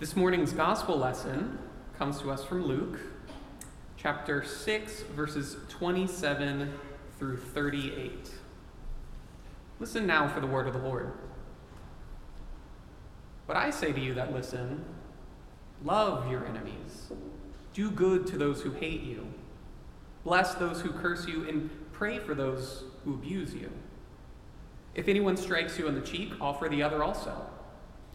This morning's gospel lesson comes to us from Luke, chapter 6, verses 27 through 38. Listen now for the word of the Lord. But I say to you that listen, love your enemies, do good to those who hate you, bless those who curse you, and pray for those who abuse you. If anyone strikes you on the cheek, offer the other also.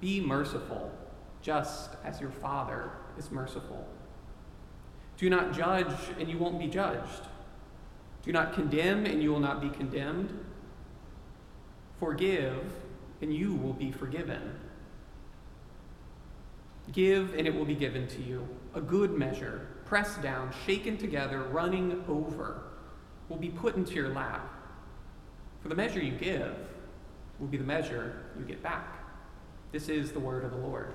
Be merciful, just as your Father is merciful. Do not judge, and you won't be judged. Do not condemn, and you will not be condemned. Forgive, and you will be forgiven. Give, and it will be given to you. A good measure, pressed down, shaken together, running over, will be put into your lap. For the measure you give will be the measure you get back. This is the word of the Lord.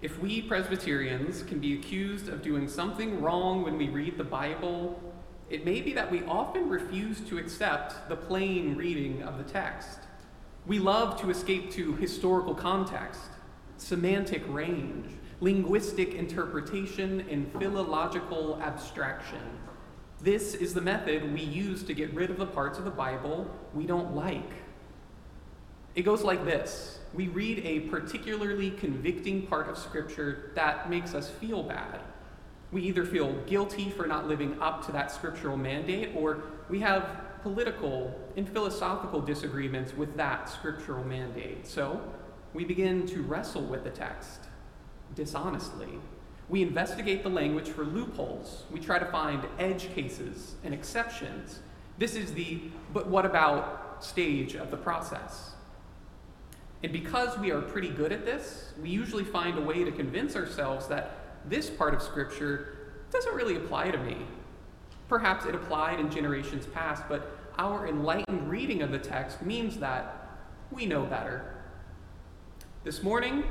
If we Presbyterians can be accused of doing something wrong when we read the Bible, it may be that we often refuse to accept the plain reading of the text. We love to escape to historical context, semantic range, linguistic interpretation, and philological abstraction. This is the method we use to get rid of the parts of the Bible we don't like. It goes like this We read a particularly convicting part of Scripture that makes us feel bad. We either feel guilty for not living up to that scriptural mandate, or we have political and philosophical disagreements with that scriptural mandate. So we begin to wrestle with the text dishonestly. We investigate the language for loopholes. We try to find edge cases and exceptions. This is the but what about stage of the process. And because we are pretty good at this, we usually find a way to convince ourselves that this part of Scripture doesn't really apply to me. Perhaps it applied in generations past, but our enlightened reading of the text means that we know better. This morning,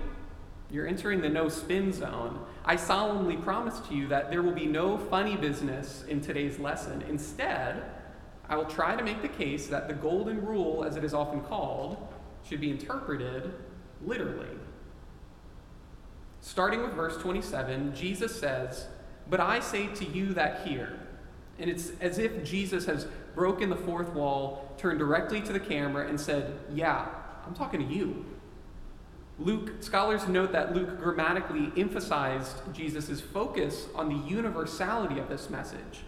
you're entering the no spin zone. I solemnly promise to you that there will be no funny business in today's lesson. Instead, I will try to make the case that the golden rule, as it is often called, should be interpreted literally. Starting with verse 27, Jesus says, But I say to you that hear. And it's as if Jesus has broken the fourth wall, turned directly to the camera, and said, Yeah, I'm talking to you. Luke, scholars note that Luke grammatically emphasized Jesus' focus on the universality of this message.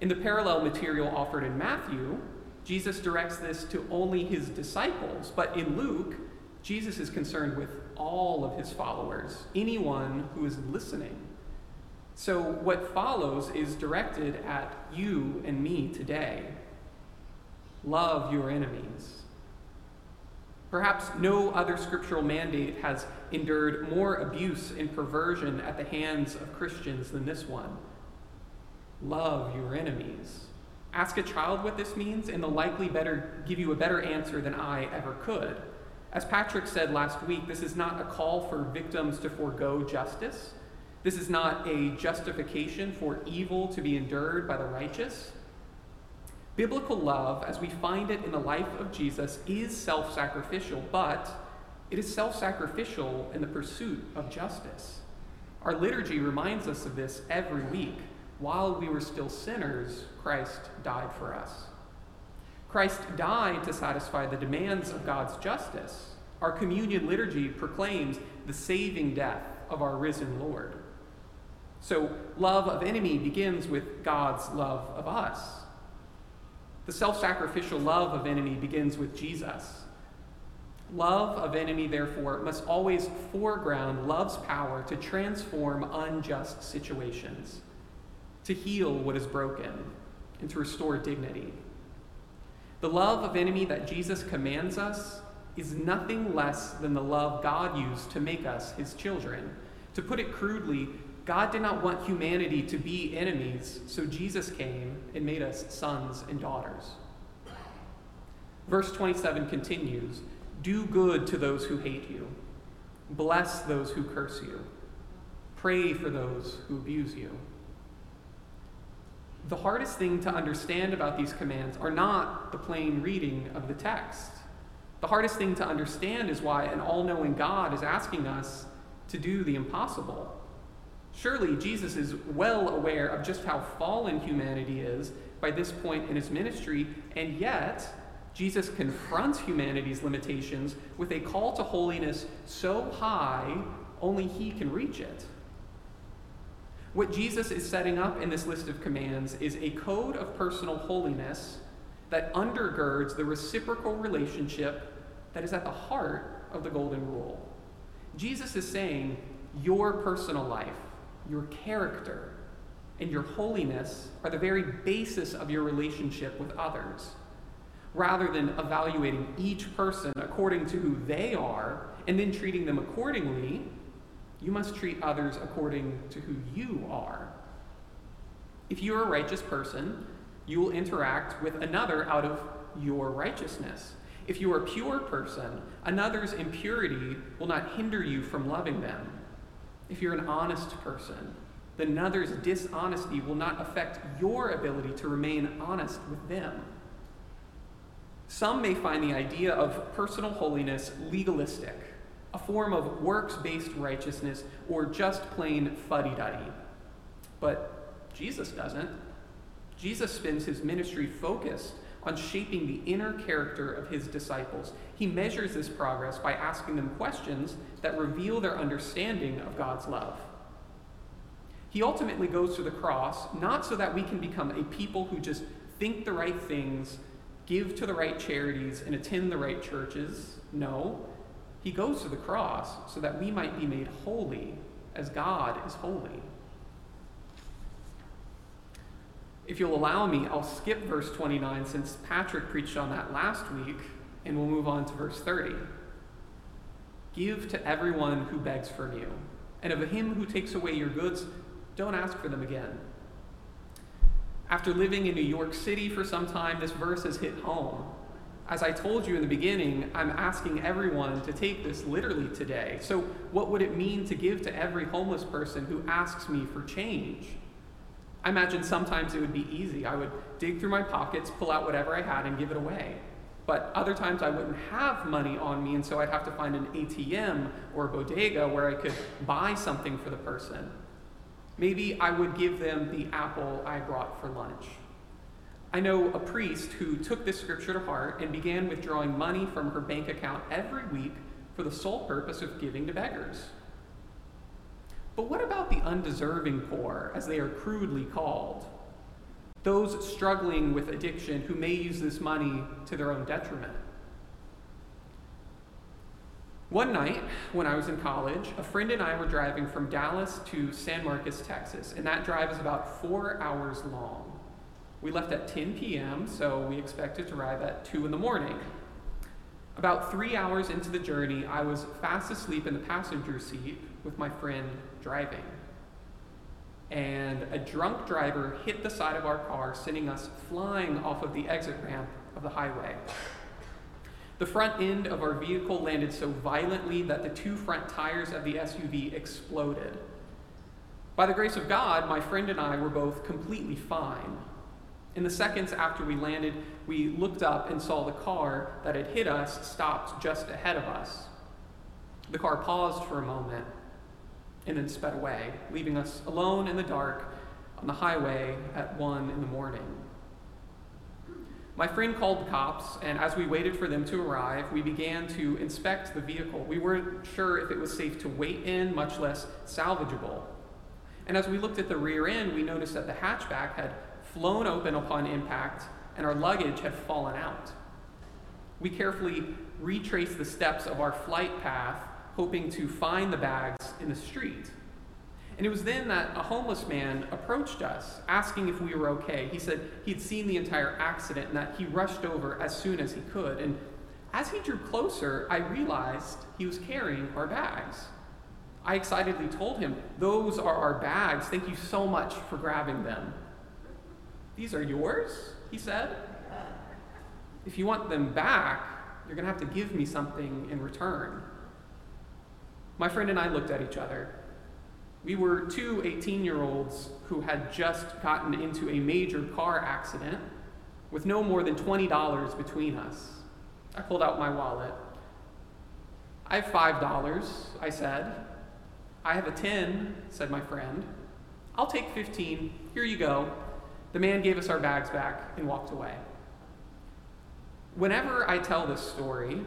In the parallel material offered in Matthew, Jesus directs this to only his disciples, but in Luke, Jesus is concerned with all of his followers, anyone who is listening. So, what follows is directed at you and me today. Love your enemies. Perhaps no other scriptural mandate has endured more abuse and perversion at the hands of Christians than this one. Love your enemies. Ask a child what this means, and they'll likely better give you a better answer than I ever could. As Patrick said last week, this is not a call for victims to forego justice. This is not a justification for evil to be endured by the righteous. Biblical love, as we find it in the life of Jesus, is self sacrificial, but it is self sacrificial in the pursuit of justice. Our liturgy reminds us of this every week. While we were still sinners, Christ died for us. Christ died to satisfy the demands of God's justice. Our communion liturgy proclaims the saving death of our risen Lord. So, love of enemy begins with God's love of us. The self sacrificial love of enemy begins with Jesus. Love of enemy, therefore, must always foreground love's power to transform unjust situations, to heal what is broken, and to restore dignity. The love of enemy that Jesus commands us is nothing less than the love God used to make us his children. To put it crudely, God did not want humanity to be enemies, so Jesus came and made us sons and daughters. Verse 27 continues Do good to those who hate you, bless those who curse you, pray for those who abuse you. The hardest thing to understand about these commands are not the plain reading of the text. The hardest thing to understand is why an all knowing God is asking us to do the impossible Surely Jesus is well aware of just how fallen humanity is by this point in his ministry, and yet Jesus confronts humanity's limitations with a call to holiness so high only he can reach it. What Jesus is setting up in this list of commands is a code of personal holiness that undergirds the reciprocal relationship that is at the heart of the Golden Rule. Jesus is saying, Your personal life, your character, and your holiness are the very basis of your relationship with others. Rather than evaluating each person according to who they are and then treating them accordingly, you must treat others according to who you are. If you're a righteous person, you will interact with another out of your righteousness. If you are a pure person, another's impurity will not hinder you from loving them if you're an honest person, another's dishonesty will not affect your ability to remain honest with them. Some may find the idea of personal holiness legalistic, a form of works based righteousness, or just plain fuddy duddy. But Jesus doesn't. Jesus spends his ministry focused on shaping the inner character of his disciples. He measures this progress by asking them questions that reveal their understanding of God's love. He ultimately goes to the cross not so that we can become a people who just think the right things, give to the right charities, and attend the right churches. No, he goes to the cross so that we might be made holy as God is holy. If you'll allow me, I'll skip verse 29 since Patrick preached on that last week, and we'll move on to verse 30. Give to everyone who begs from you, and of him who takes away your goods, don't ask for them again. After living in New York City for some time, this verse has hit home. As I told you in the beginning, I'm asking everyone to take this literally today. So, what would it mean to give to every homeless person who asks me for change? I imagine sometimes it would be easy. I would dig through my pockets, pull out whatever I had, and give it away. But other times I wouldn't have money on me, and so I'd have to find an ATM or a bodega where I could buy something for the person. Maybe I would give them the apple I brought for lunch. I know a priest who took this scripture to heart and began withdrawing money from her bank account every week for the sole purpose of giving to beggars. But what about the undeserving poor, as they are crudely called? Those struggling with addiction who may use this money to their own detriment. One night, when I was in college, a friend and I were driving from Dallas to San Marcos, Texas, and that drive is about four hours long. We left at 10 p.m., so we expected to arrive at 2 in the morning. About three hours into the journey, I was fast asleep in the passenger seat with my friend driving. And a drunk driver hit the side of our car, sending us flying off of the exit ramp of the highway. The front end of our vehicle landed so violently that the two front tires of the SUV exploded. By the grace of God, my friend and I were both completely fine. In the seconds after we landed, we looked up and saw the car that had hit us stopped just ahead of us. The car paused for a moment and then sped away, leaving us alone in the dark on the highway at 1 in the morning. My friend called the cops, and as we waited for them to arrive, we began to inspect the vehicle. We weren't sure if it was safe to wait in, much less salvageable. And as we looked at the rear end, we noticed that the hatchback had flown open upon impact and our luggage had fallen out. We carefully retraced the steps of our flight path, hoping to find the bags in the street. And it was then that a homeless man approached us, asking if we were okay. He said he'd seen the entire accident and that he rushed over as soon as he could. And as he drew closer, I realized he was carrying our bags. I excitedly told him, Those are our bags. Thank you so much for grabbing them. These are yours? He said. If you want them back, you're going to have to give me something in return. My friend and I looked at each other. We were two 18 year olds who had just gotten into a major car accident with no more than $20 between us. I pulled out my wallet. I have $5, I said. I have a 10, said my friend. I'll take 15. Here you go. The man gave us our bags back and walked away. Whenever I tell this story,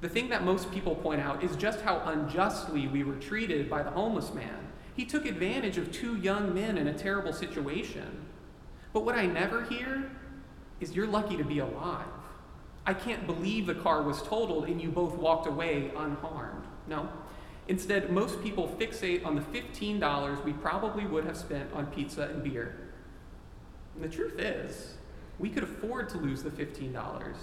the thing that most people point out is just how unjustly we were treated by the homeless man. He took advantage of two young men in a terrible situation. But what I never hear is you're lucky to be alive. I can't believe the car was totaled and you both walked away unharmed. No. Instead, most people fixate on the $15 we probably would have spent on pizza and beer. And the truth is, we could afford to lose the $15.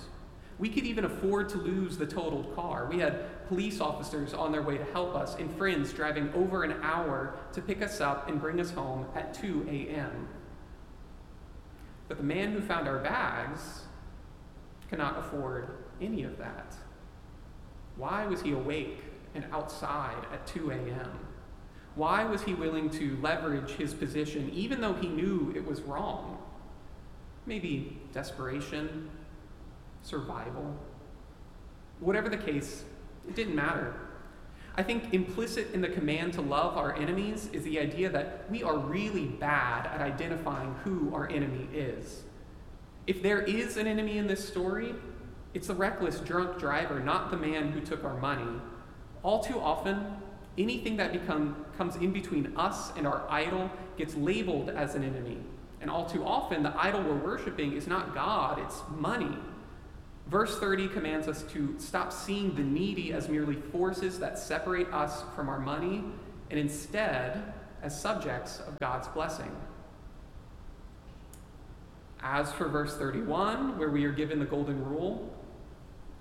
We could even afford to lose the totaled car. We had police officers on their way to help us and friends driving over an hour to pick us up and bring us home at 2 a.m. But the man who found our bags cannot afford any of that. Why was he awake and outside at 2 a.m.? Why was he willing to leverage his position even though he knew it was wrong? Maybe desperation, survival. Whatever the case, it didn't matter. I think implicit in the command to love our enemies is the idea that we are really bad at identifying who our enemy is. If there is an enemy in this story, it's the reckless drunk driver, not the man who took our money. All too often, anything that become, comes in between us and our idol gets labeled as an enemy. And all too often, the idol we're worshiping is not God, it's money. Verse 30 commands us to stop seeing the needy as merely forces that separate us from our money, and instead as subjects of God's blessing. As for verse 31, where we are given the golden rule,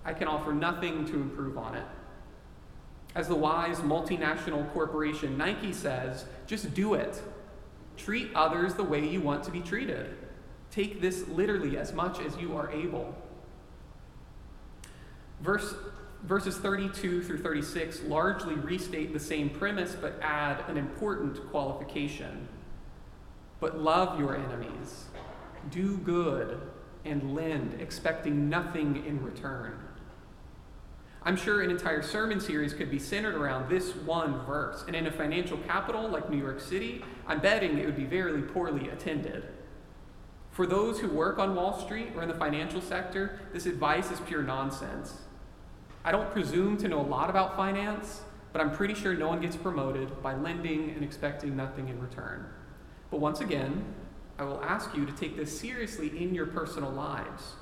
I can offer nothing to improve on it. As the wise multinational corporation Nike says, just do it. Treat others the way you want to be treated. Take this literally as much as you are able. Verse, verses 32 through 36 largely restate the same premise but add an important qualification. But love your enemies, do good, and lend, expecting nothing in return. I'm sure an entire sermon series could be centered around this one verse. And in a financial capital like New York City, I'm betting it would be very poorly attended. For those who work on Wall Street or in the financial sector, this advice is pure nonsense. I don't presume to know a lot about finance, but I'm pretty sure no one gets promoted by lending and expecting nothing in return. But once again, I will ask you to take this seriously in your personal lives.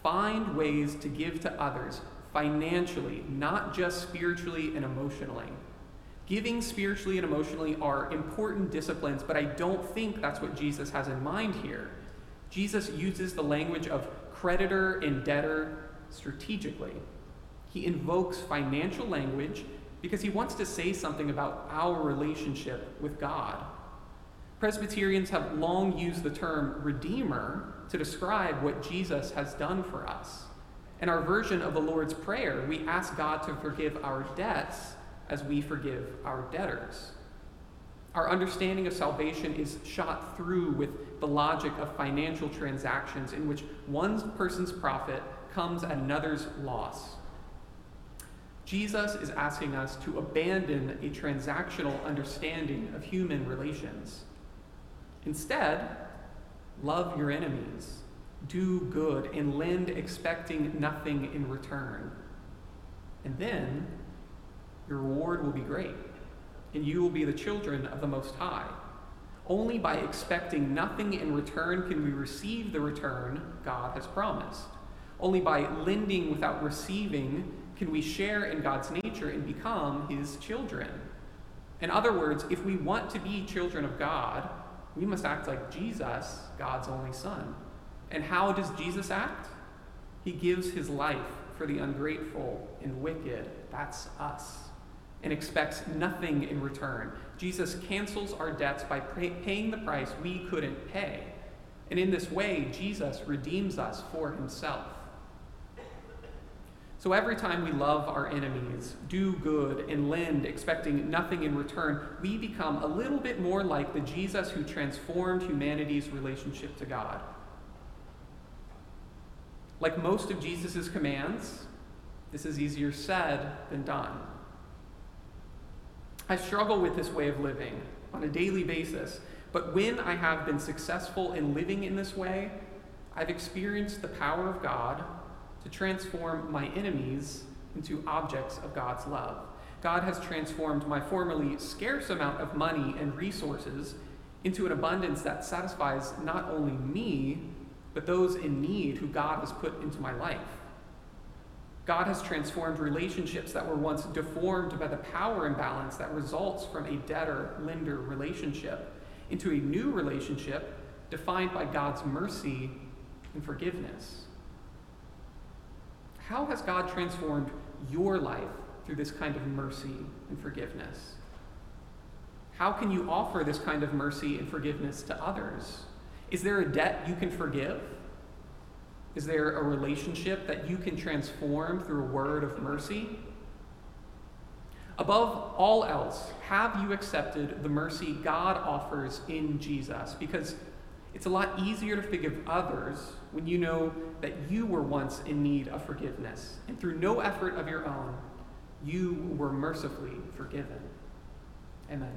Find ways to give to others financially, not just spiritually and emotionally. Giving spiritually and emotionally are important disciplines, but I don't think that's what Jesus has in mind here. Jesus uses the language of creditor and debtor strategically. He invokes financial language because he wants to say something about our relationship with God. Presbyterians have long used the term redeemer to describe what Jesus has done for us. In our version of the Lord's Prayer, we ask God to forgive our debts as we forgive our debtors. Our understanding of salvation is shot through with the logic of financial transactions in which one person's profit comes at another's loss. Jesus is asking us to abandon a transactional understanding of human relations. Instead, love your enemies, do good, and lend expecting nothing in return. And then your reward will be great, and you will be the children of the Most High. Only by expecting nothing in return can we receive the return God has promised. Only by lending without receiving can we share in God's nature and become his children. In other words, if we want to be children of God, we must act like Jesus, God's only Son. And how does Jesus act? He gives his life for the ungrateful and wicked. That's us. And expects nothing in return. Jesus cancels our debts by pay- paying the price we couldn't pay. And in this way, Jesus redeems us for himself. So every time we love our enemies, do good, and lend, expecting nothing in return, we become a little bit more like the Jesus who transformed humanity's relationship to God. Like most of Jesus' commands, this is easier said than done. I struggle with this way of living on a daily basis, but when I have been successful in living in this way, I've experienced the power of God to transform my enemies into objects of God's love. God has transformed my formerly scarce amount of money and resources into an abundance that satisfies not only me, but those in need who God has put into my life. God has transformed relationships that were once deformed by the power imbalance that results from a debtor lender relationship into a new relationship defined by God's mercy and forgiveness. How has God transformed your life through this kind of mercy and forgiveness? How can you offer this kind of mercy and forgiveness to others? Is there a debt you can forgive? Is there a relationship that you can transform through a word of mercy? Above all else, have you accepted the mercy God offers in Jesus? Because it's a lot easier to forgive others when you know that you were once in need of forgiveness, and through no effort of your own, you were mercifully forgiven. Amen.